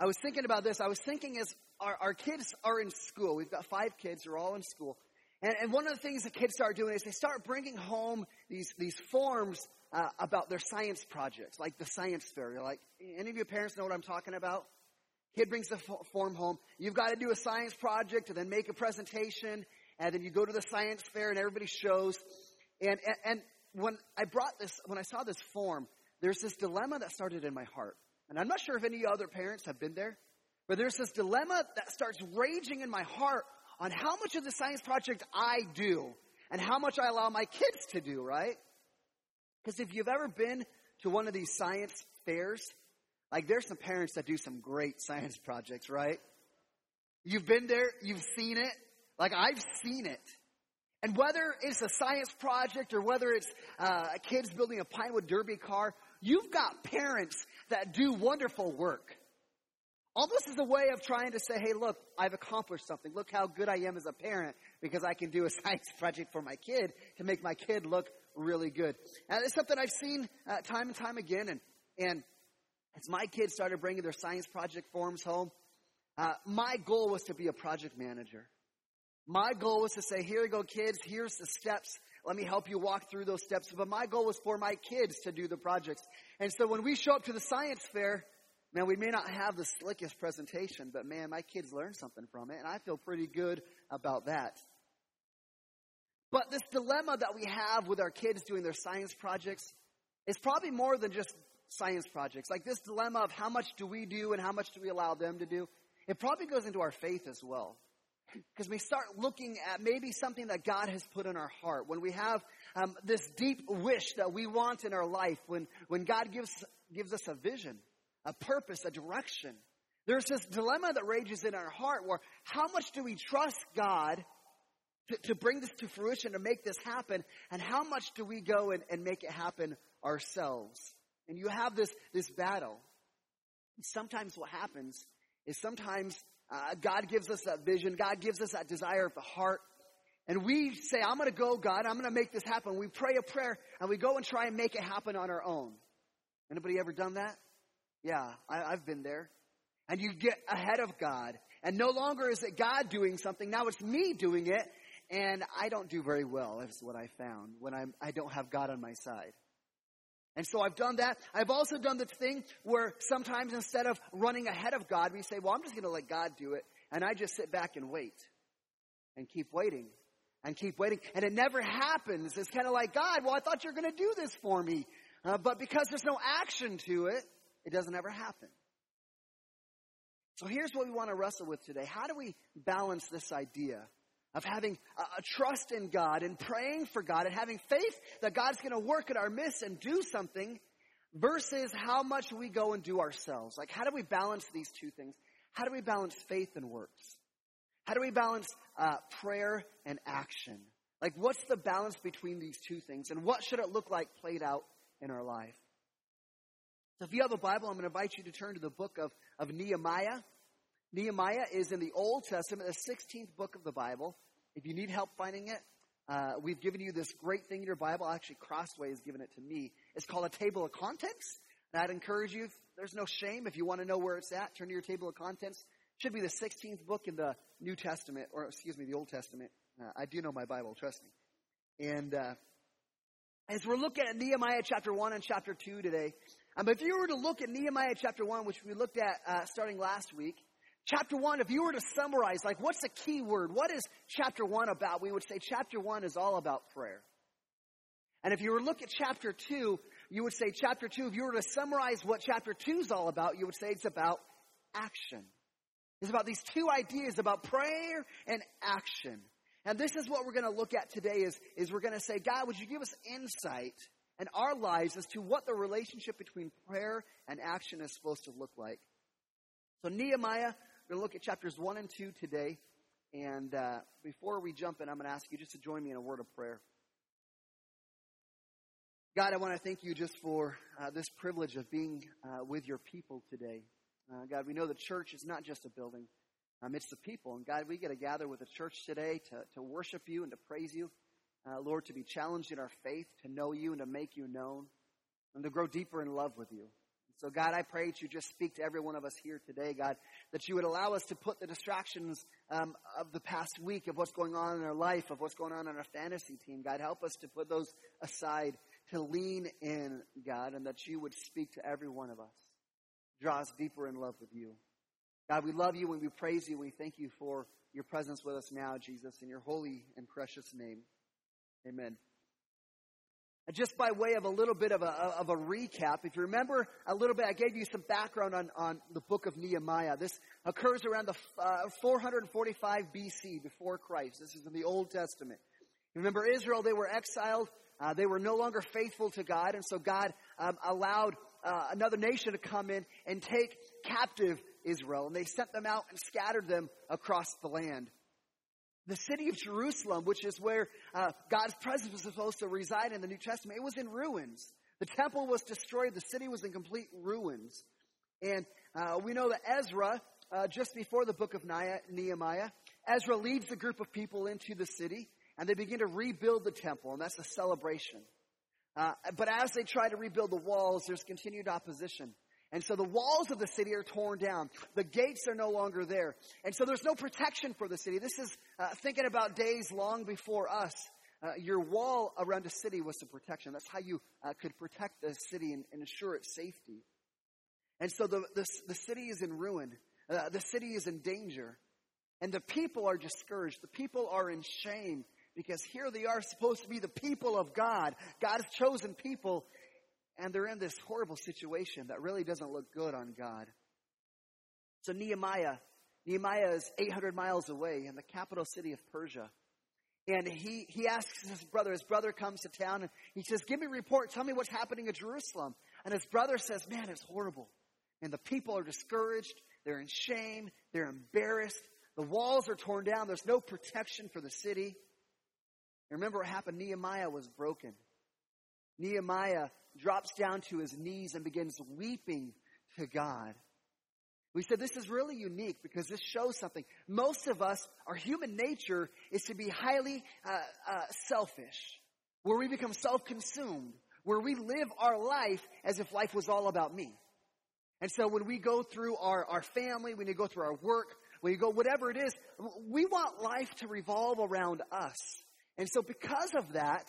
I was thinking about this. I was thinking as our, our kids are in school, we've got five kids, they're all in school. And, and one of the things the kids start doing is they start bringing home these, these forms uh, about their science projects, like the science fair. You're like, any of your parents know what I'm talking about? Kid brings the form home. You've got to do a science project and then make a presentation. And then you go to the science fair and everybody shows. And, and, and when I brought this, when I saw this form, there's this dilemma that started in my heart. And I'm not sure if any other parents have been there, but there's this dilemma that starts raging in my heart on how much of the science project I do and how much I allow my kids to do, right? Because if you've ever been to one of these science fairs, like there's some parents that do some great science projects, right? You've been there, you've seen it. Like I've seen it. And whether it's a science project or whether it's uh, kids building a Pinewood Derby car, you've got parents that do wonderful work. Almost as a way of trying to say, hey, look, I've accomplished something. Look how good I am as a parent because I can do a science project for my kid to make my kid look really good. And it's something I've seen uh, time and time again. And, and as my kids started bringing their science project forms home, uh, my goal was to be a project manager. My goal was to say, here you go, kids, here's the steps. Let me help you walk through those steps. But my goal was for my kids to do the projects. And so when we show up to the science fair, Man, we may not have the slickest presentation, but man, my kids learned something from it, and I feel pretty good about that. But this dilemma that we have with our kids doing their science projects is probably more than just science projects. Like this dilemma of how much do we do and how much do we allow them to do, it probably goes into our faith as well. Because we start looking at maybe something that God has put in our heart. When we have um, this deep wish that we want in our life, when, when God gives, gives us a vision a purpose, a direction. There's this dilemma that rages in our heart where how much do we trust God to, to bring this to fruition, to make this happen, and how much do we go and, and make it happen ourselves? And you have this, this battle. Sometimes what happens is sometimes uh, God gives us that vision, God gives us that desire of the heart, and we say, I'm going to go, God, I'm going to make this happen. We pray a prayer and we go and try and make it happen on our own. Anybody ever done that? Yeah, I, I've been there. And you get ahead of God. And no longer is it God doing something, now it's me doing it. And I don't do very well, is what I found, when I'm, I don't have God on my side. And so I've done that. I've also done the thing where sometimes instead of running ahead of God, we say, well, I'm just going to let God do it. And I just sit back and wait and keep waiting and keep waiting. And it never happens. It's kind of like, God, well, I thought you were going to do this for me. Uh, but because there's no action to it, it doesn't ever happen. So here's what we want to wrestle with today. How do we balance this idea of having a, trust in God and praying for God and having faith that God's going to work in our midst and do something versus how much we go and do ourselves? Like, how do we balance these two things? How do we balance faith and works? How do we balance uh, prayer and action? Like, what's the balance between these two things? And what should it look like played out in our life? So if you have a Bible, I'm going to invite you to turn to the book of, of Nehemiah. Nehemiah is in the Old Testament, the 16th book of the Bible. If you need help finding it, uh, we've given you this great thing in your Bible. Actually, Crossway has given it to me. It's called a table of contents. And I'd encourage you, there's no shame if you want to know where it's at, turn to your table of contents. It should be the 16th book in the New Testament, or excuse me, the Old Testament. Uh, I do know my Bible, trust me. And uh, as we're looking at Nehemiah chapter 1 and chapter 2 today, um, if you were to look at Nehemiah chapter 1, which we looked at uh, starting last week, chapter 1, if you were to summarize, like, what's the key word? What is chapter 1 about? We would say chapter 1 is all about prayer. And if you were to look at chapter 2, you would say chapter 2, if you were to summarize what chapter 2 is all about, you would say it's about action. It's about these two ideas about prayer and action. And this is what we're going to look at today is, is we're going to say, God, would you give us insight in our lives as to what the relationship between prayer and action is supposed to look like. So, Nehemiah, we're going to look at chapters 1 and 2 today. And uh, before we jump in, I'm going to ask you just to join me in a word of prayer. God, I want to thank you just for uh, this privilege of being uh, with your people today. Uh, God, we know the church is not just a building, um, it's the people. And God, we get to gather with the church today to, to worship you and to praise you uh, Lord, to be challenged in our faith, to know you and to make you known, and to grow deeper in love with you. So, God, I pray that you just speak to every one of us here today, God, that you would allow us to put the distractions um, of the past week, of what's going on in our life, of what's going on in our fantasy team. God, help us to put those aside, to lean in, God, and that you would speak to every one of us. Draw us deeper in love with you. God, we love you and we praise you. And we thank you for your presence with us now, Jesus, in your holy and precious name. Amen. Just by way of a little bit of a, of a recap, if you remember a little bit, I gave you some background on, on the book of Nehemiah. This occurs around the uh, 445 BC before Christ. This is in the Old Testament. Remember Israel, they were exiled. Uh, they were no longer faithful to God, and so God um, allowed uh, another nation to come in and take captive Israel, and they sent them out and scattered them across the land. The city of Jerusalem, which is where uh, God's presence was supposed to reside in the New Testament, it was in ruins. The temple was destroyed. The city was in complete ruins. And uh, we know that Ezra, uh, just before the book of Nehemiah, Ezra leads a group of people into the city, and they begin to rebuild the temple, and that's a celebration. Uh, but as they try to rebuild the walls, there's continued opposition. And so the walls of the city are torn down. The gates are no longer there. And so there's no protection for the city. This is uh, thinking about days long before us. Uh, your wall around a city was the protection. That's how you uh, could protect the city and, and, ensure its safety. And so the, the, the city is in ruin. Uh, the city is in danger. And the people are discouraged. The people are in shame because here they are supposed to be the people of God, God's chosen people, and they're in this horrible situation that really doesn't look good on God. So Nehemiah, Nehemiah is 800 miles away in the capital city of Persia. And he, he asks his brother, his brother comes to town and he says, give me a report, tell me what's happening in Jerusalem. And his brother says, man, it's horrible. And the people are discouraged. They're in shame. They're embarrassed. The walls are torn down. There's no protection for the city. And remember what happened? Nehemiah was broken. Nehemiah drops down to his knees and begins weeping to God. We said this is really unique because this shows something. Most of us, our human nature is to be highly uh, uh, selfish, where we become self consumed, where we live our life as if life was all about me. And so when we go through our, our family, when you go through our work, when you go whatever it is, we want life to revolve around us. And so because of that,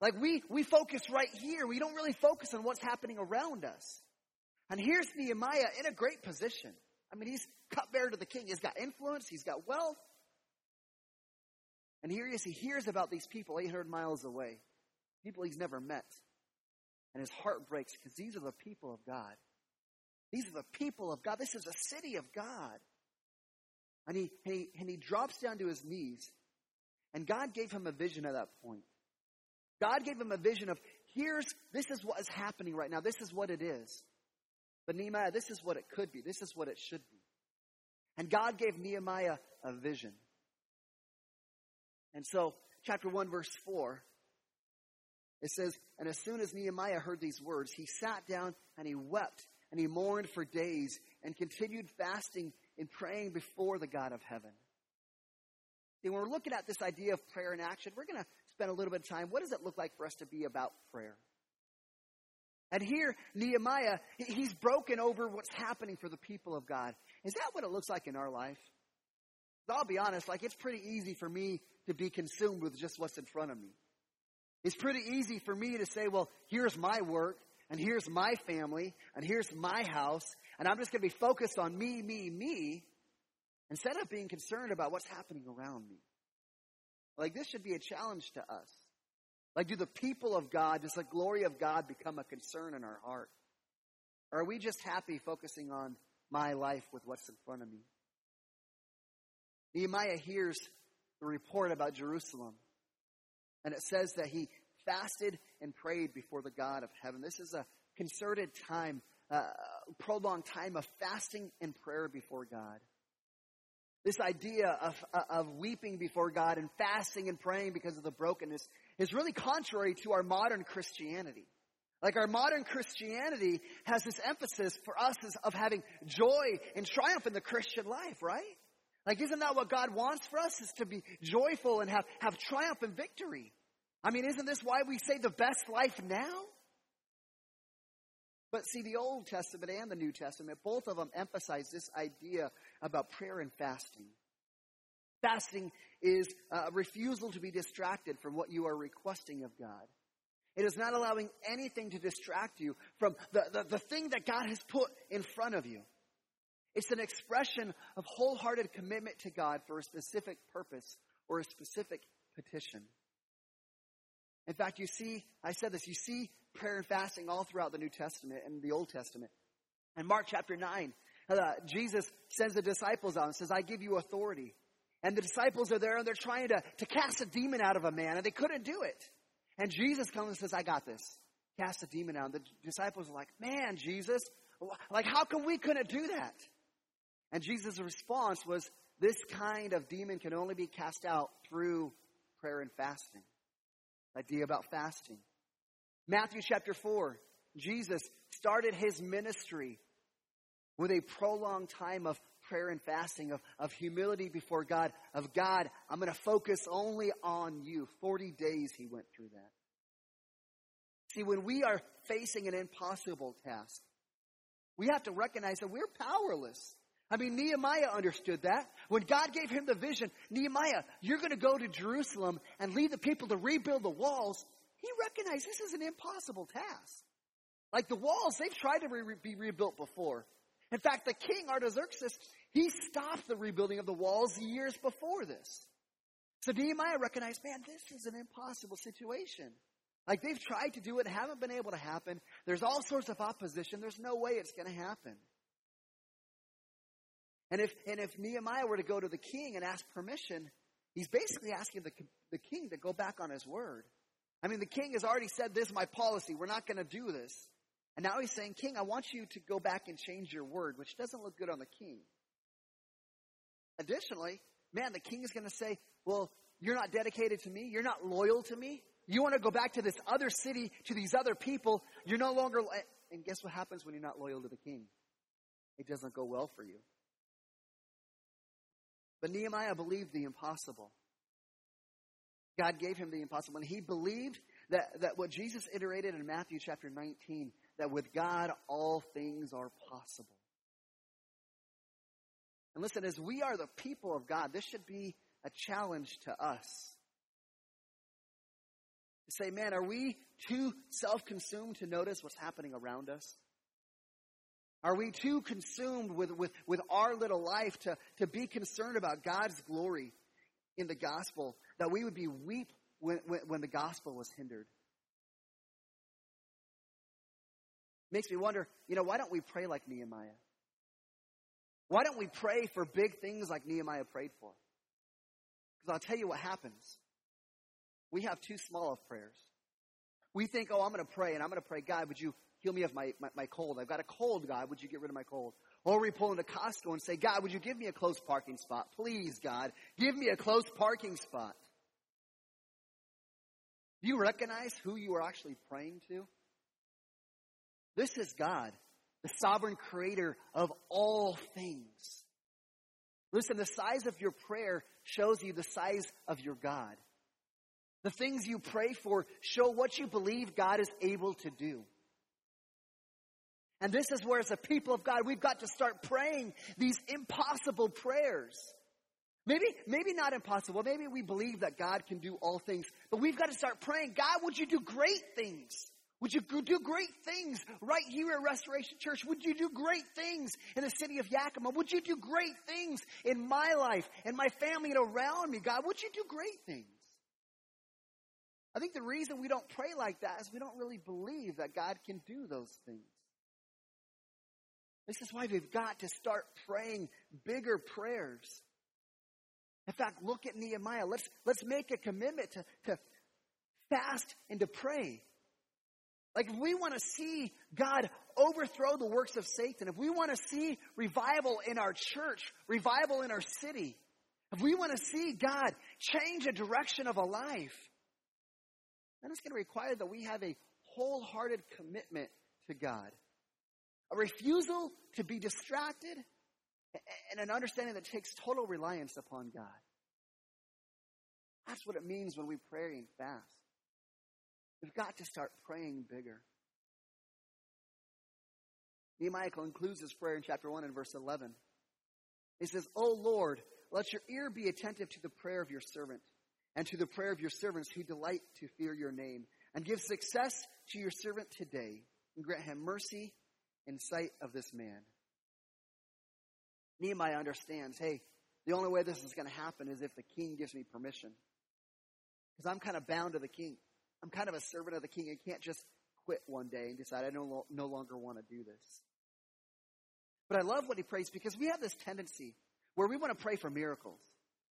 like we, we focus right here. We don't really focus on what's happening around us. And here's Nehemiah in a great position. I mean, he's cupbearer to the king. He's got influence. He's got wealth. And here he is. He hears about these people 800 miles away. People he's never met. And his heart breaks because these are the people of God. These are the people of God. This is a city of God. And he, and he, and he drops down to his knees. And God gave him a vision at that point. God gave him a vision of here's, this is what is happening right now. This is what it is. But Nehemiah, this is what it could be. This is what it should be. And God gave Nehemiah a vision. And so, chapter 1, verse 4, it says, And as soon as Nehemiah heard these words, he sat down and he wept and he mourned for days and continued fasting and praying before the God of heaven. And when we're looking at this idea of prayer and action, we're going to spend a little bit of time. What does it look like for us to be about prayer? And here, Nehemiah, he's broken over what's happening for the people of God. Is that what it looks like in our life? I'll be honest, like it's pretty easy for me to be consumed with just what's in front of me. It's pretty easy for me to say, well, here's my work, and here's my family, and here's my house, and I'm just going to be focused on me, me, me, instead of being concerned about what's happening around me. Like this should be a challenge to us. Like, do the people of God, does the glory of God become a concern in our heart? Or are we just happy focusing on my life with what's in front of me? Nehemiah hears the report about Jerusalem, and it says that he fasted and prayed before the God of heaven. This is a concerted time, uh, prolonged time of fasting and prayer before God. This idea of, uh, of weeping before God and fasting and praying because of the brokenness is really contrary to our modern Christianity. Like our modern Christianity has this emphasis for us of having joy and triumph in the Christian life, right? Like isn't that what God wants for us is to be joyful and have, have triumph and victory? I mean, isn't this why we say the best life now? But see, the Old Testament and the New Testament, both of them emphasize this idea about prayer and fasting. Fasting is a refusal to be distracted from what you are requesting of God. It is not allowing anything to distract you from the, the, the thing that God has put in front of you. It's an expression of wholehearted commitment to God for a specific purpose or a specific petition. In fact, you see, I said this, you see prayer and fasting all throughout the New Testament and the Old Testament. In Mark chapter 9, uh, Jesus sends the disciples out and says, I give you authority. And the disciples are there and they're trying to, to cast a demon out of a man and they couldn't do it. And Jesus comes and says, I got this. Cast a demon out. And the disciples are like, man, Jesus, like how come we couldn't do that? And Jesus' response was, this kind of demon can only be cast out through prayer and fasting. Idea about fasting. Matthew chapter 4, Jesus started his ministry with a prolonged time of prayer and fasting, of, of humility before God, of God, I'm going to focus only on you. 40 days he went through that. See, when we are facing an impossible task, we have to recognize that we're powerless. I mean, Nehemiah understood that. When God gave him the vision, Nehemiah, you're going to go to Jerusalem and lead the people to rebuild the walls. He recognized this is an impossible task. Like the walls, they've tried to re- be rebuilt before. In fact, the king Artaxerxes, he stopped the rebuilding of the walls years before this. So Nehemiah recognized, man, this is an impossible situation. Like they've tried to do it, haven't been able to happen. There's all sorts of opposition. There's no way it's going to happen. And if, and if Nehemiah were to go to the king and ask permission, he's basically asking the, the king to go back on his word. I mean, the king has already said, this is my policy. We're not going to do this. And now he's saying, King, I want you to go back and change your word, which doesn't look good on the king. Additionally, man, the king is going to say, well, you're not dedicated to me. You're not loyal to me. You want to go back to this other city, to these other people. You're no longer, and guess what happens when you're not loyal to the king? It doesn't go well for you. But Nehemiah believed the impossible. God gave him the impossible. And he believed that, that what Jesus iterated in Matthew chapter 19, that with God all things are possible. And listen, as we are the people of God, this should be a challenge to us. To say, man, are we too self consumed to notice what's happening around us? Are we too consumed with, with, with our little life to, to be concerned about God's glory in the gospel that we would be weep when, when, when the gospel was hindered? Makes me wonder, you know, why don't we pray like Nehemiah? Why don't we pray for big things like Nehemiah prayed for? Because I'll tell you what happens. We have too small of prayers. We think, oh, I'm going to pray, and I'm going to pray, God, would you heal me of my, my, my, cold? I've got a cold, God. Would you get rid of my cold? Or we pull into Costco and say, God, would you give me a close parking spot? Please, God, give me a close parking spot. Do you recognize who you are actually praying to? This is God, the sovereign creator of all things. Listen, the size of your prayer shows you the size of your God. The things you pray for show what you believe God is able to do. And this is where, as a people of God, we've got to start praying these impossible prayers. Maybe, maybe not impossible. Maybe we believe that God can do all things, but we've got to start praying, God, would you do great things? Would you do great things right here at Restoration Church? Would you do great things in the city of Yakima? Would you do great things in my life and my family and around me? God, would you do great things? I think the reason we don't pray like that is we don't really believe that God can do those things. This is why we've got to start praying bigger prayers. In fact, look at Nehemiah. Let's, let's make a commitment to, to fast and to pray. Like, if we want to see God overthrow the works of Satan, if we want to see revival in our church, revival in our city, if we want to see God change a direction of a life, then it's going to require that we have a wholehearted commitment to God. A refusal to be distracted and an understanding that takes total reliance upon God. That's what it means when we pray and fast. We've got to start praying bigger. Nehemiah concludes his prayer in chapter 1 and verse 11. He says, O Lord, let your ear be attentive to the prayer of your servant and to the prayer of your servants who delight to fear your name, and give success to your servant today, and grant him mercy in sight of this man. Nehemiah understands, hey, the only way this is going to happen is if the king gives me permission. Because I'm kind of bound to the king. I'm kind of a servant of the king. I can't just quit one day and decide I no, no longer want to do this. But I love what he prays because we have this tendency where we want to pray for miracles.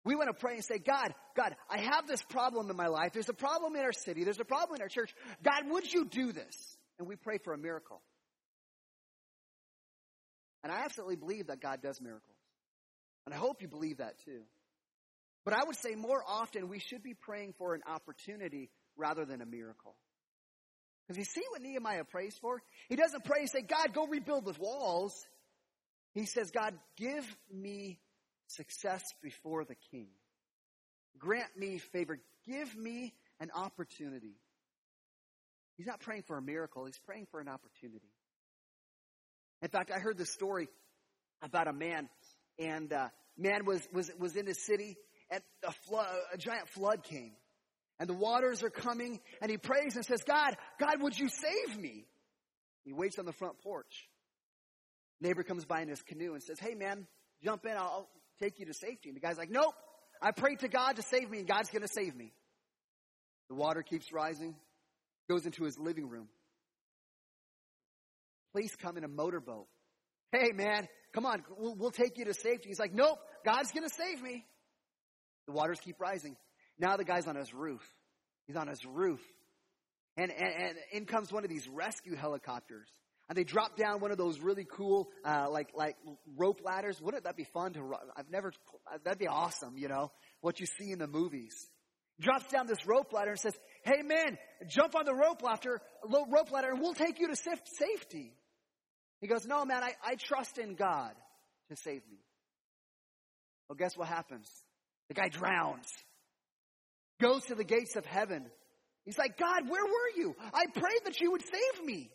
We want to pray and say, God, God, I have this problem in my life. There's a problem in our city. There's a problem in our church. God, would you do this? And we pray for a miracle. And I absolutely believe that God does miracles. And I hope you believe that too. But I would say more often we should be praying for an opportunity rather than a miracle. Because you see what Nehemiah prays for? He doesn't pray and say, God, go rebuild the walls. He says, God, give me success before the king. Grant me favor. Give me an opportunity. He's not praying for a miracle, he's praying for an opportunity. In fact, I heard this story about a man, and uh, man was, was, was in his city, and a, flood, a giant flood came. And the waters are coming, and he prays and says, God, God, would you save me? He waits on the front porch. Neighbor comes by in his canoe and says, Hey, man, jump in. I'll take you to safety. And the guy's like, Nope. I prayed to God to save me, and God's going to save me. The water keeps rising, goes into his living room. Please come in a motorboat. Hey, man, come on, we'll, we'll take you to safety. He's like, Nope, God's going to save me. The waters keep rising. Now the guy's on his roof. He's on his roof. And, and, and in comes one of these rescue helicopters and they drop down one of those really cool, uh, like like rope ladders. Wouldn't that be fun to? I've never. That'd be awesome. You know what you see in the movies. Drops down this rope ladder and says, "Hey man, jump on the rope ladder, rope ladder, and we'll take you to safety." He goes, "No man, I, I trust in God to save me." Well, guess what happens? The guy drowns. Goes to the gates of heaven. He's like, God, where were you? I prayed that you would save me.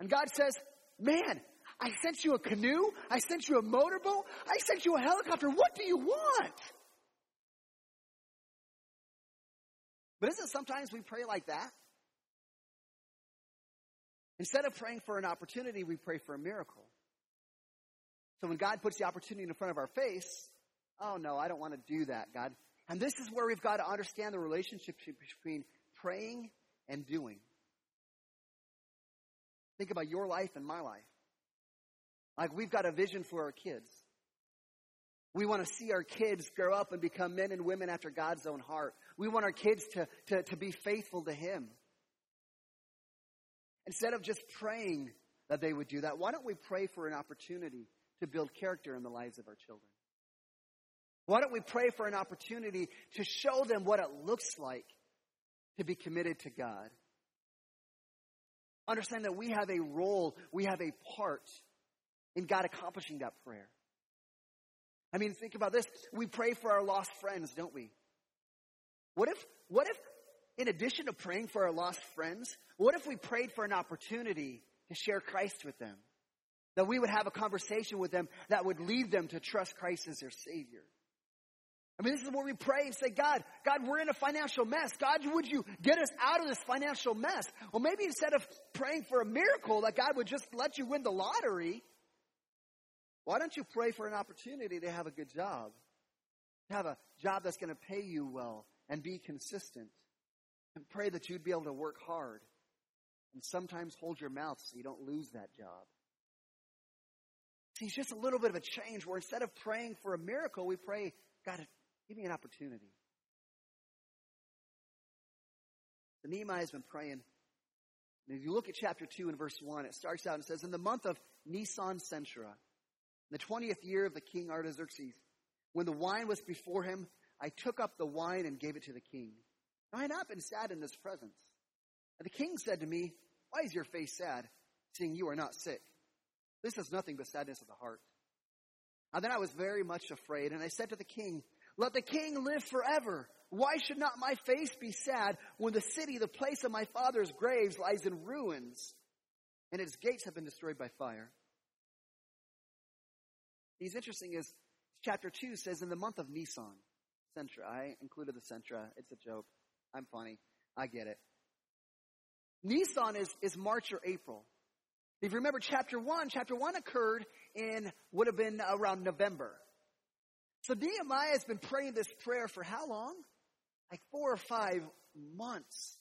And God says, Man, I sent you a canoe. I sent you a motorboat. I sent you a helicopter. What do you want? But isn't sometimes we pray like that? Instead of praying for an opportunity, we pray for a miracle. So when God puts the opportunity in front of our face, oh no, I don't want to do that, God. And this is where we've got to understand the relationship between praying and doing. Think about your life and my life. Like we've got a vision for our kids. We want to see our kids grow up and become men and women after God's own heart. We want our kids to, to, to be faithful to Him. Instead of just praying that they would do that, why don't we pray for an opportunity to build character in the lives of our children? Why don't we pray for an opportunity to show them what it looks like to be committed to God? Understand that we have a role, we have a part in God accomplishing that prayer. I mean, think about this. We pray for our lost friends, don't we? What if, what if, in addition to praying for our lost friends, what if we prayed for an opportunity to share Christ with them? That we would have a conversation with them that would lead them to trust Christ as their Savior. I mean, this is where we pray and say, God, God, we're in a financial mess. God, would you get us out of this financial mess? Well, maybe instead of praying for a miracle that God would just let you win the lottery, why don't you pray for an opportunity to have a good job? To have a job that's going to pay you well and be consistent. And pray that you'd be able to work hard and sometimes hold your mouth so you don't lose that job. See, it's just a little bit of a change where instead of praying for a miracle, we pray, God, Give me an opportunity. The Nehemiah has been praying. And if you look at chapter 2 and verse 1, it starts out and says, In the month of Nisan Senchera, the 20th year of the king Artaxerxes, when the wine was before him, I took up the wine and gave it to the king. Now I had not been sad in this presence. And the king said to me, Why is your face sad, seeing you are not sick? This is nothing but sadness of the heart. And then I was very much afraid, and I said to the king, let the king live forever. Why should not my face be sad when the city, the place of my father's graves, lies in ruins? and its gates have been destroyed by fire. He's interesting is chapter 2 says in the month of Nisan, Sentra, I included the Sentra. It's a joke. I'm funny. I get it. Nisan is, is March or April. If you remember chapter 1, chapter 1 occurred in, would have been around November. So Nehemiah has been praying this prayer for how long? Like four or five months.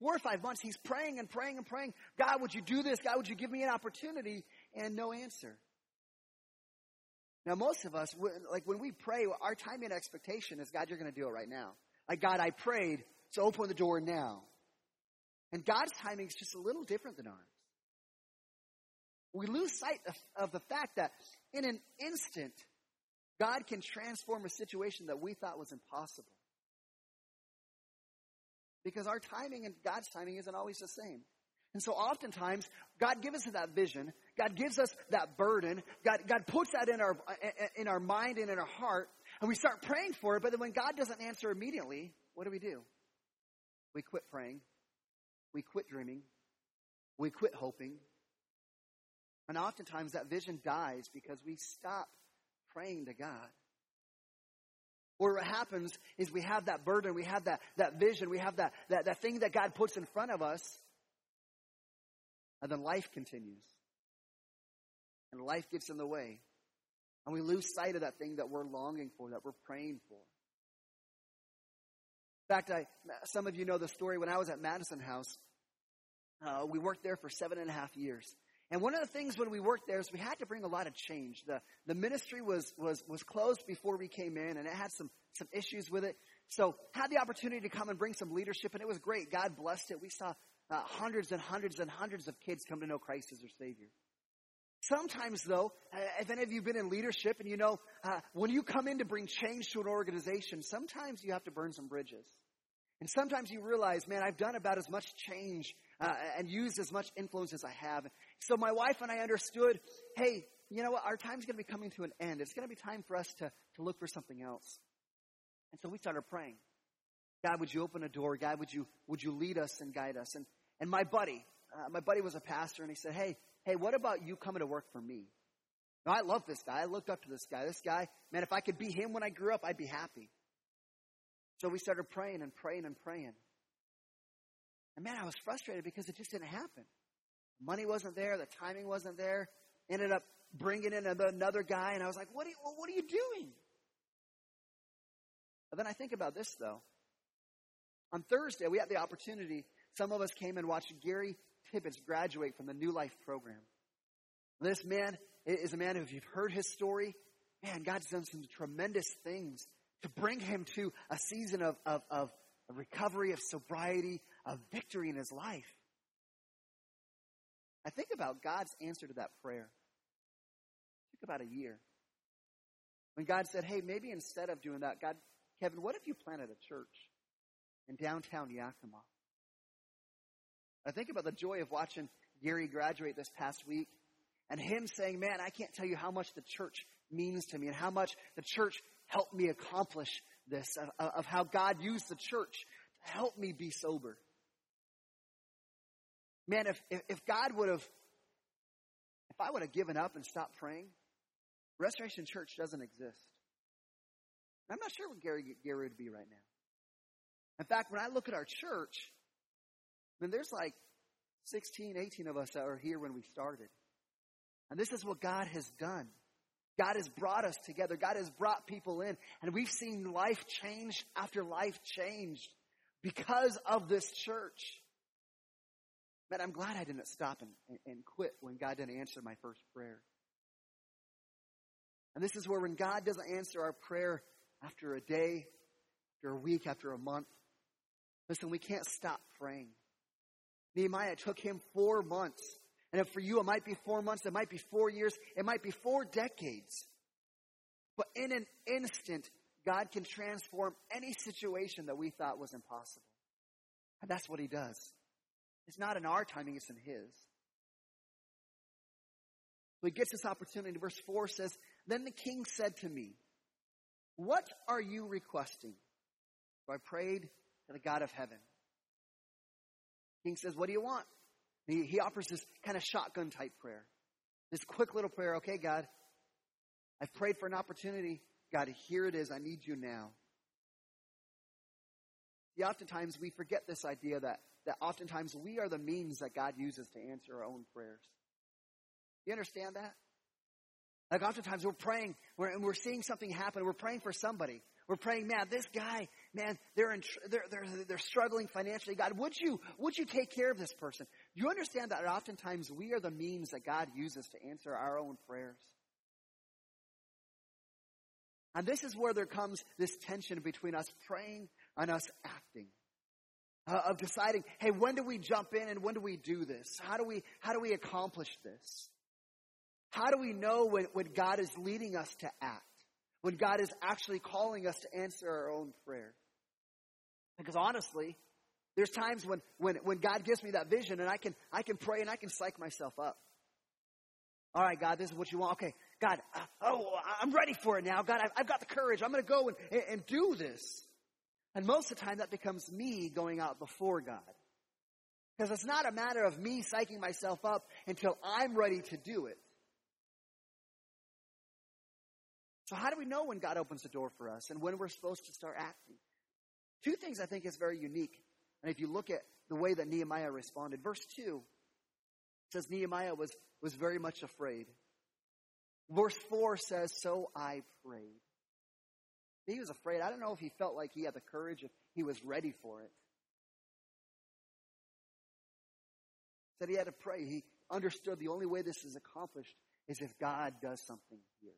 Four or five months, he's praying and praying and praying. God, would you do this? God, would you give me an opportunity? And no answer. Now, most of us, like when we pray, our timing and expectation is, God, you're going to do it right now. Like, God, I prayed, so open the door now. And God's timing is just a little different than ours. We lose sight of, of the fact that in an instant, God can transform a situation that we thought was impossible. Because our timing and God's timing isn't always the same. And so oftentimes, God gives us that vision. God gives us that burden. God, God puts that in our, in our mind and in our heart. And we start praying for it. But then when God doesn't answer immediately, what do we do? We quit praying. We quit dreaming. We quit hoping. And oftentimes that vision dies because we stop praying to God. Or what happens is we have that burden, we have that, that vision, we have that, that, that thing that God puts in front of us, and then life continues. And life gets in the way. And we lose sight of that thing that we're longing for, that we're praying for. In fact, I, some of you know the story when I was at Madison House. Uh, we worked there for seven and a half years. And one of the things when we worked there is we had to bring a lot of change. The, the ministry was, was, was closed before we came in and it had some, some issues with it. So had the opportunity to come and bring some leadership and it was great. God blessed it. We saw uh, hundreds and hundreds and hundreds of kids come to know Christ as their Savior. Sometimes though, uh, if any of you have been in leadership and you know, uh, when you come in to bring change to an organization, sometimes you have to burn some bridges. And sometimes you realize, man, I've done about as much change uh, and used as much influence as I have. So my wife and I understood, hey, you know what? Our time's going to be coming to an end. It's going to be time for us to, to look for something else. And so we started praying. God, would you open a door? God, would you, would you lead us and guide us? And, and my buddy, uh, my buddy was a pastor and he said, hey, hey, what about you coming to work for me? Now, I love this guy. I looked up to this guy. This guy, man, if I could be him when I grew up, I'd be happy. So we started praying and praying and praying. And man, I was frustrated because it just didn't happen. Money wasn't there, the timing wasn't there. Ended up bringing in another guy, and I was like, what are you, what are you doing? But then I think about this, though. On Thursday, we had the opportunity, some of us came and watched Gary Tibbetts graduate from the New Life program. This man is a man who, if you've heard his story, man, God's done some tremendous things to bring him to a season of, of, of recovery, of sobriety, of victory in his life. I think about God's answer to that prayer. It took about a year. When God said, hey, maybe instead of doing that, God, Kevin, what if you planted a church in downtown Yakima? I think about the joy of watching Gary graduate this past week and him saying, man, I can't tell you how much the church means to me and how much the church helped me accomplish this, of, of how God used the church to help me be sober. Man, if, if, if God would have, if I would have given up and stopped praying, Restoration Church doesn't exist. I'm not sure what Gary, Gary would be right now. In fact, when I look at our church, There's like 16, 18 of us that are here when we started. And this is what God has done. God has brought us together. God has brought people in. And we've seen life change after life changed because of this church. But I'm glad I didn't stop and, and quit when God didn't answer my first prayer. And this is where when God doesn't answer our prayer after a day, after a week, after a month, listen, we can't stop praying. Nehemiah took him four months. And for you it might be four months, it might be four years, it might be four decades. But in an instant, God can transform any situation that we thought was impossible. And that's what he does. It's not in our timing, it's in His. So he gets this opportunity. Verse 4 says, Then the king said to me, What are you requesting? So I prayed to the God of heaven. King says, What do you want? He, he offers this kind of shotgun type prayer. This quick little prayer. Okay, God, I've prayed for an opportunity. God, here it is. I need you now. Yeah, oftentimes we forget this idea that, that oftentimes we are the means that God uses to answer our own prayers. You understand that? Like oftentimes we're praying we're, and we're seeing something happen. We're praying for somebody. We're praying, man, this guy, man, they're, in, they're, they're, they're struggling financially. God, would you, would you take care of this person? You understand that oftentimes we are the means that God uses to answer our own prayers? And this is where there comes this tension between us praying and us acting. Uh, of deciding, hey, when do we jump in and when do we do this? How do we, how do we accomplish this? How do we know when, when God is leading us to act? When God is actually calling us to answer our own prayer? Because honestly, there's times when, when, when God gives me that vision and I can, I can pray and I can psych myself up. All right, God, this is what you want. Okay, God, uh, oh, I'm ready for it now. God, I've, I've got the courage. I'm going to go and, and, and do this. And most of the time, that becomes me going out before God. Because it's not a matter of me psyching myself up until I'm ready to do it. So, how do we know when God opens the door for us and when we're supposed to start acting? Two things I think is very unique. And if you look at the way that Nehemiah responded, verse 2 says Nehemiah was, was very much afraid. Verse 4 says, So I prayed. He was afraid. I don't know if he felt like he had the courage, if he was ready for it. Said he had to pray. He understood the only way this is accomplished is if God does something here.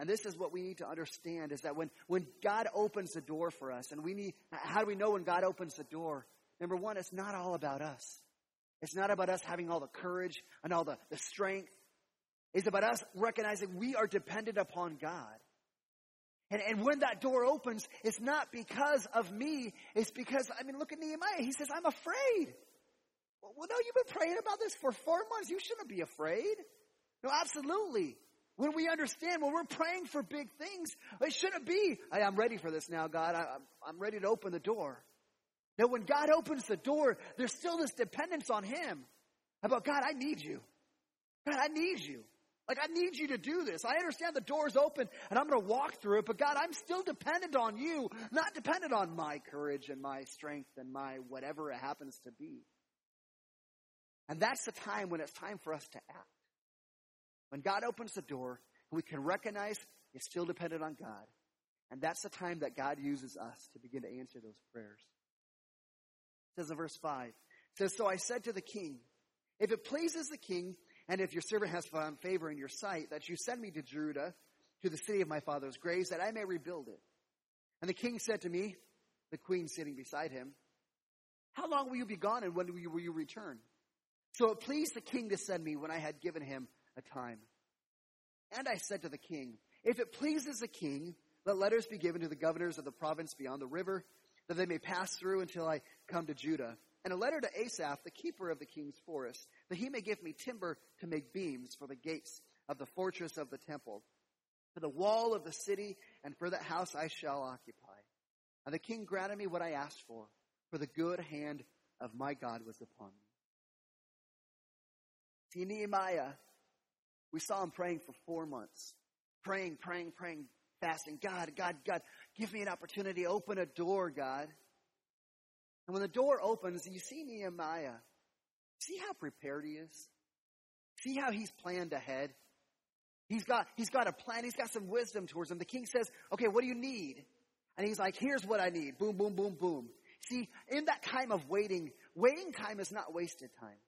And this is what we need to understand is that when, when God opens the door for us, and we need, how do we know when God opens the door? Number one, it's not all about us. It's not about us having all the courage and all the, the strength. It's about us recognizing we are dependent upon God. And, and when that door opens, it's not because of me. It's because, I mean, look at Nehemiah. He says, I'm afraid. Well, no, you've been praying about this for four months. You shouldn't be afraid. No, absolutely. When we understand, when we're praying for big things, it shouldn't be, hey, I'm ready for this now, God. I, I'm ready to open the door. Now, when God opens the door, there's still this dependence on Him about, God, I need you. God, I need you. Like, I need you to do this. I understand the door's open and I'm going to walk through it, but God, I'm still dependent on you, not dependent on my courage and my strength and my whatever it happens to be. And that's the time when it's time for us to act. When God opens the door, we can recognize it's still dependent on God. And that's the time that God uses us to begin to answer those prayers. It says in verse 5, it says, So I said to the king, If it pleases the king, and if your servant has found favor in your sight, that you send me to Judah, to the city of my father's graves, that I may rebuild it. And the king said to me, the queen sitting beside him, How long will you be gone, and when will you return? So it pleased the king to send me when I had given him a time. And I said to the king, If it pleases the king, let letters be given to the governors of the province beyond the river, that they may pass through until I come to Judah. And a letter to Asaph, the keeper of the king's forest, that he may give me timber to make beams for the gates of the fortress of the temple, for the wall of the city, and for that house I shall occupy. And the king granted me what I asked for, for the good hand of my God was upon me. See, Nehemiah we saw him praying for four months. Praying, praying, praying, fasting. God, God, God, give me an opportunity. Open a door, God. And when the door opens, you see Nehemiah. See how prepared he is? See how he's planned ahead? He's got, he's got a plan. He's got some wisdom towards him. The king says, okay, what do you need? And he's like, here's what I need. Boom, boom, boom, boom. See, in that time of waiting, waiting time is not wasted time.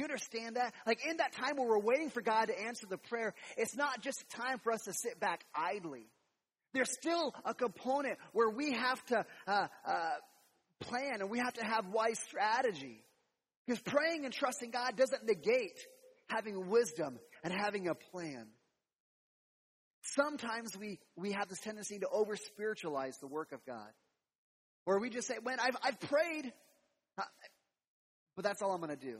You understand that? Like in that time where we're waiting for God to answer the prayer, it's not just a time for us to sit back idly. There's still a component where we have to uh, uh, plan and we have to have wise strategy. Because praying and trusting God doesn't negate having wisdom and having a plan. Sometimes we, we have this tendency to over spiritualize the work of God. Where we just say, man, I've, I've prayed, uh, but that's all I'm going to do.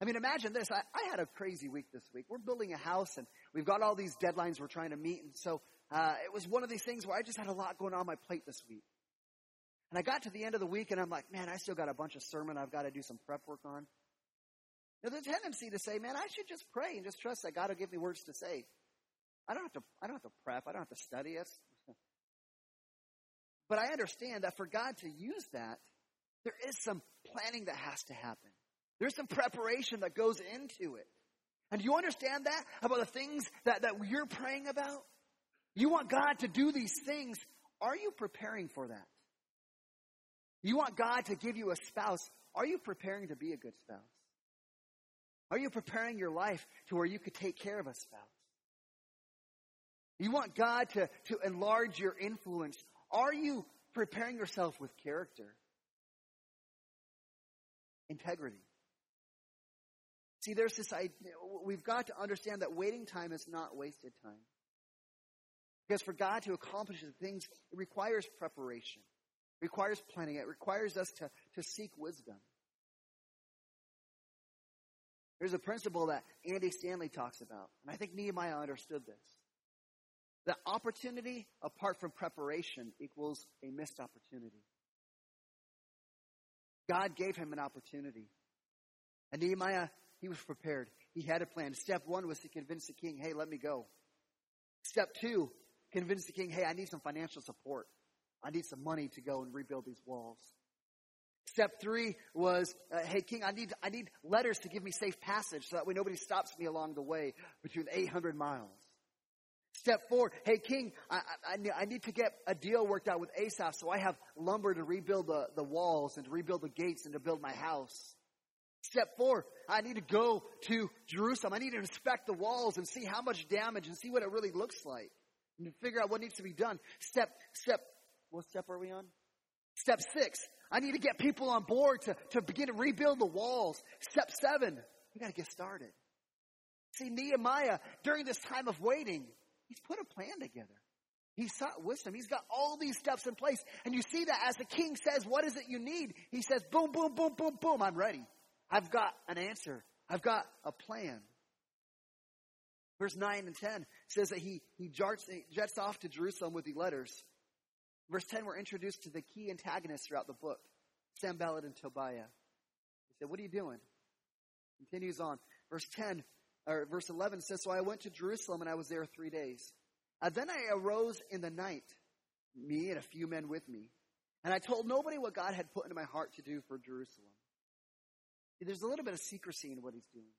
I mean, imagine this. I, I, had a crazy week this week. We're building a house and we've got all these deadlines we're trying to meet. And so uh, it was one of these things where I just had a lot going on my plate this week. And I got to the end of the week and I'm like, man, I still got a bunch of sermon I've got to do some prep work on. There's a tendency to say, man, I should just pray and just trust that God will give me words to say. I don't have to, I don't have to prep. I don't have to study it. But I understand that for God to use that, there is some planning that has to happen. There's some preparation that goes into it. And do you understand that about the things that, that you're praying about? You want God to do these things. Are you preparing for that? You want God to give you a spouse. Are you preparing to be a good spouse? Are you preparing your life to where you could take care of a spouse? You want God to, to enlarge your influence. Are you preparing yourself with character? Integrity. See, there's this idea, we've got to understand that waiting time is not wasted time. Because for God to accomplish the things, it requires preparation, requires planning, it requires us to, to seek wisdom. There's a principle that Andy Stanley talks about, and I think Nehemiah understood this. That opportunity apart from preparation equals a missed opportunity. God gave him an opportunity. And Nehemiah, he was prepared. He had a plan. Step one was to convince the king, hey, let me go. Step two, convince the king, hey, I need some financial support. I need some money to go and rebuild these walls. Step three was, uh, hey, king, I need, I need letters to give me safe passage so that way nobody stops me along the way between 800 miles. Step four, hey king, I, I, I, need to get a deal worked out with Asaph so I have lumber to rebuild the, the walls and to rebuild the gates and to build my house. Step four, I need to go to Jerusalem. I need to inspect the walls and see how much damage and see what it really looks like and figure out what needs to be done. Step, step, what step are we on? Step six, I need to get people on board to, to begin to rebuild the walls. Step seven, we got to get started. See, Nehemiah, during this time of waiting, He's put a plan together. He's sought wisdom. He's got all these steps in place. And you see that as the king says, What is it you need? He says, Boom, boom, boom, boom, boom. I'm ready. I've got an answer. I've got a plan. Verse 9 and 10 says that he, he jets, jets off to Jerusalem with the letters. Verse 10, we're introduced to the key antagonists throughout the book Sanballat and Tobiah. He said, What are you doing? Continues on. Verse 10 or verse 11 says, So I went to Jerusalem and I was there three days. And then I arose in the night, me and a few men with me, and I told nobody what God had put into my heart to do for Jerusalem. There's a little bit of secrecy in what he's doing.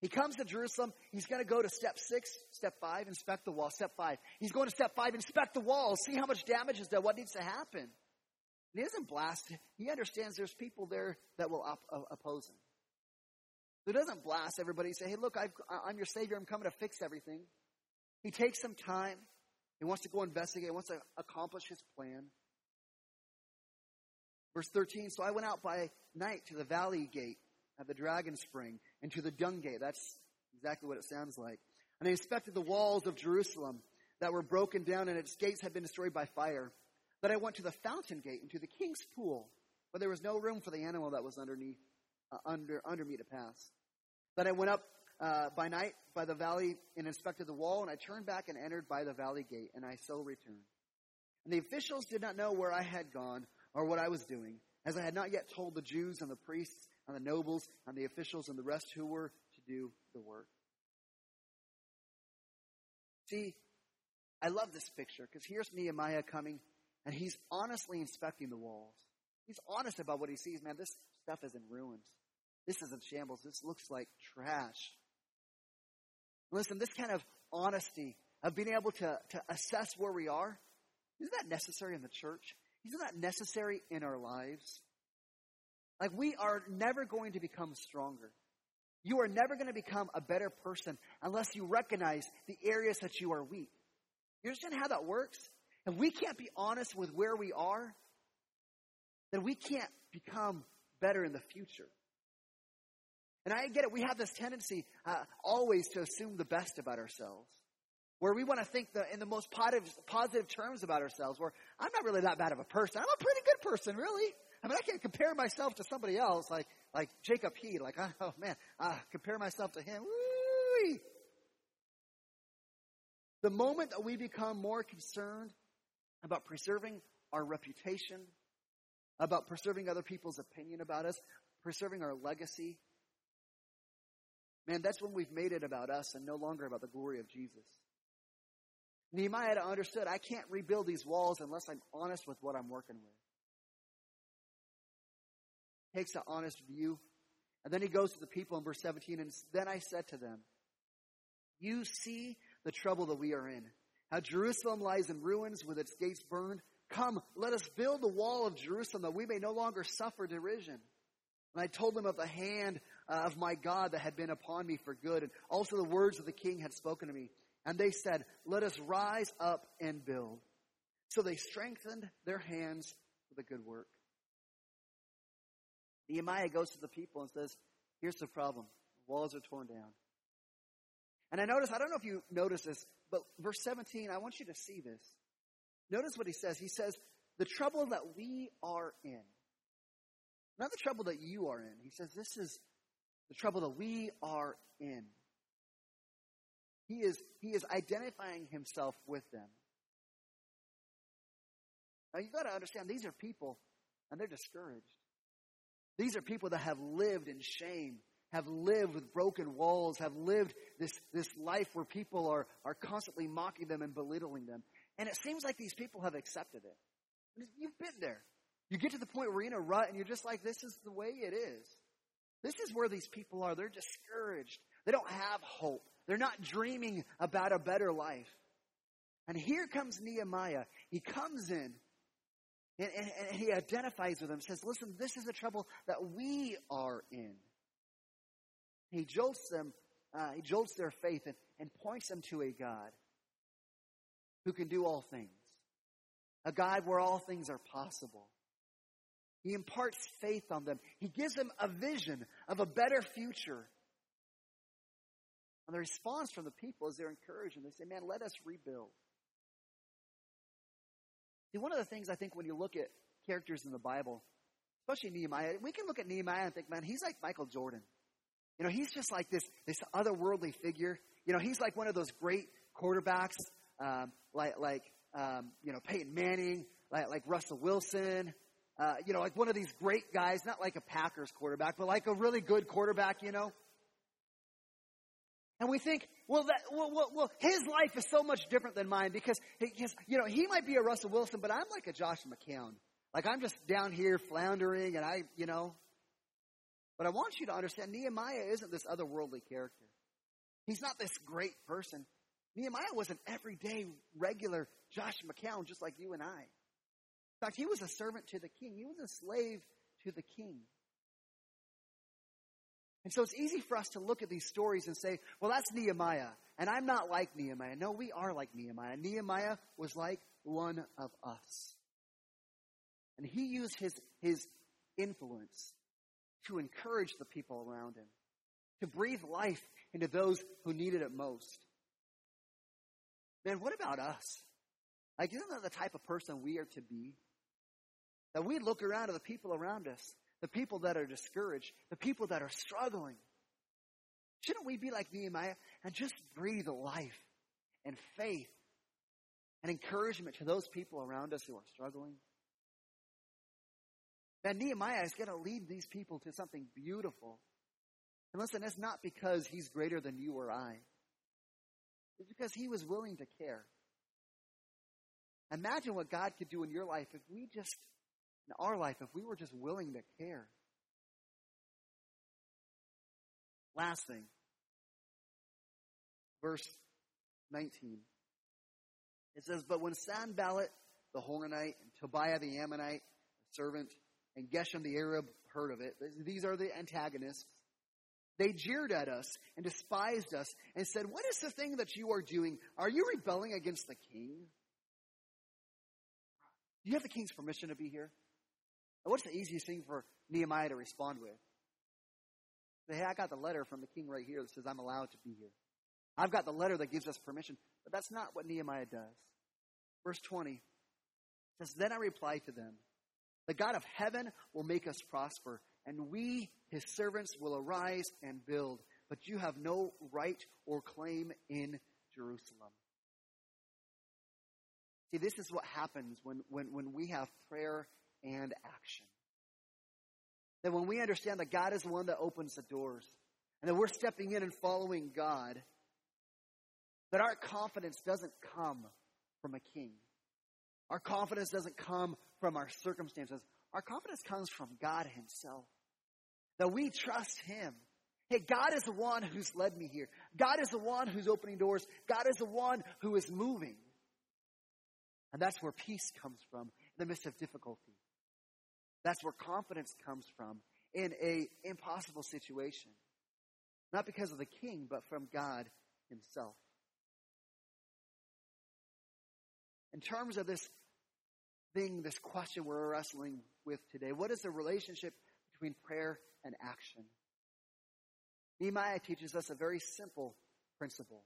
He comes to Jerusalem. He's going to go to step six, step five, inspect the wall. Step five. He's going to step five, inspect the wall, see how much damage is there, what needs to happen. he doesn't blast. He understands there's people there that will op- uh, oppose him. He doesn't blast everybody and say, hey, look, i am your Savior. I'm coming to fix everything. He takes some time. He wants to go investigate. He wants to accomplish his plan. Verse 13, so I went out by night to the valley gate at the dragon spring and to the dung gate. That's exactly what it sounds like. And I inspected the walls of Jerusalem that were broken down and its gates had been destroyed by fire. But I went to the fountain gate and to the king's pool, but there was no room for the animal that was underneath, uh, under, under me to pass. Then I went up uh, by night by the valley and inspected the wall, and I turned back and entered by the valley gate, and I so returned. And the officials did not know where I had gone or what I was doing, as I had not yet told the Jews and the priests and the nobles and the officials and the rest who were to do the work. See, I love this picture because here's Nehemiah coming and he's honestly inspecting the walls. He's honest about what he sees. Man, this stuff is in ruins. This is in shambles. This looks like trash. Listen, this kind of honesty of being able to, to assess where we are, isn't that necessary in the church? Isn't that necessary in our lives? Like, we are never going to become stronger. You are never going to become a better person unless you recognize the areas that you are weak. You understand how that works? If we can't be honest with where we are, then we can't become better in the future. And I get it. We have this tendency uh, always to assume the best about ourselves, where we want to think the, in the most positive, positive terms about ourselves. Where I'm not really that bad of a person. I'm a pretty good person, really. I mean, I can't compare myself to somebody else, like like Jacob Heed. Like, oh man, uh, compare myself to him. Woo-wee. The moment that we become more concerned about preserving our reputation, about preserving other people's opinion about us, preserving our legacy. Man, that's when we've made it about us and no longer about the glory of Jesus. Nehemiah understood I can't rebuild these walls unless I'm honest with what I'm working with. Takes an honest view. And then he goes to the people in verse 17, and then I said to them, You see the trouble that we are in. How Jerusalem lies in ruins with its gates burned. Come, let us build the wall of Jerusalem that we may no longer suffer derision. And I told them of the hand uh, of my God that had been upon me for good, and also the words of the king had spoken to me. And they said, Let us rise up and build. So they strengthened their hands for the good work. Nehemiah goes to the people and says, Here's the problem the walls are torn down. And I notice, I don't know if you notice this, but verse 17, I want you to see this. Notice what he says. He says, The trouble that we are in, not the trouble that you are in. He says, This is the trouble that we are in. He is, he is identifying himself with them. Now you got to understand, these are people, and they're discouraged. These are people that have lived in shame, have lived with broken walls, have lived this, this life where people are, are constantly mocking them and belittling them. And it seems like these people have accepted it. You've been there. You get to the point where you're in a rut and you're just like, this is the way it is. This is where these people are. They're discouraged. They don't have hope. They're not dreaming about a better life. And here comes Nehemiah. He comes in and, and, and he identifies with them, says, Listen, this is the trouble that we are in. He jolts them, uh, he jolts their faith and, and points them to a God who can do all things, a God where all things are possible. He imparts faith on them. He gives them a vision of a better future and the response from the people is they're encouraged and they say, man, let us rebuild. See, one of the things I think when you look at characters in the Bible, especially Nehemiah, we can look at Nehemiah and think, man, he's like Michael Jordan. You know, he's just like this, this otherworldly figure. You know, he's like one of those great quarterbacks, um, like, like um, you know, Peyton Manning, like, like Russell Wilson, uh, you know, like one of these great guys, not like a Packers quarterback, but like a really good quarterback, you know. And we think, well, that, well, well, well, his life is so much different than mine because, because, you know, he might be a Russell Wilson, but I'm like a Josh McCown. Like I'm just down here floundering and I, you know. But I want you to understand Nehemiah isn't this otherworldly character. He's not this great person. Nehemiah was an everyday, regular Josh McCown, just like you and I. In fact, he was a servant to the king. He was a slave to the king. And so it's easy for us to look at these stories and say, well, that's Nehemiah. And I'm not like Nehemiah. No, we are like Nehemiah. Nehemiah was like one of us. And he used his, his influence to encourage the people around him, to breathe life into those who needed it most. Man, what about us? Like, isn't that the type of person we are to be? That we look around at the people around us the people that are discouraged, the people that are struggling. Shouldn't we be like Nehemiah and just breathe life and faith and encouragement to those people around us who are struggling? That Nehemiah is going to lead these people to something beautiful. And listen, it's not because he's greater than you or I. It's because he was willing to care. Imagine what God could do in your life if we just in our life if we were just willing to care. Last thing, verse 19. It says, But when Sanballat the Horonite and Tobiah the Ammonite, the servant, and Geshem the Arab heard of it, these are the antagonists. They jeered at us and despised us and said, What is the thing that you are doing? Are you rebelling against the king? Do you have the king's permission to be here? What's the easiest thing for Nehemiah to respond with? Say, hey, I got the letter from the king right here that says I'm allowed to be here. I've got the letter that gives us permission. But that's not what Nehemiah does. Verse 20 says, Then I replied to them, The God of heaven will make us prosper, and we, his servants, will arise and build. But you have no right or claim in Jerusalem. See, this is what happens when, when, when we have prayer and action. That when we understand that God is the one that opens the doors, and that we're stepping in and following God, that our confidence doesn't come from a king. Our confidence doesn't come from our circumstances. Our confidence comes from God Himself. That we trust Him. Hey, God is the one who's led me here. God is the one who's opening doors. God is the one who is moving. And that's where peace comes from in the midst of difficulty. That's where confidence comes from in a impossible situation. Not because of the king, but from God himself. In terms of this thing, this question we're wrestling with today, what is the relationship between prayer and action? Nehemiah teaches us a very simple principle.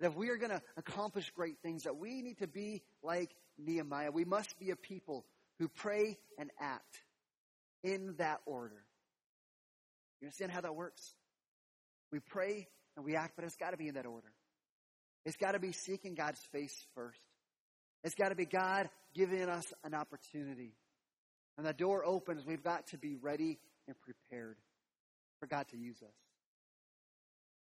That if we are going to accomplish great things, that we need to be like Nehemiah. We must be a people who pray and act in that order. You understand how that works? We pray and we act, but it's got to be in that order. It's got to be seeking God's face first. It's got to be God giving us an opportunity. And the door opens, we've got to be ready and prepared for God to use us.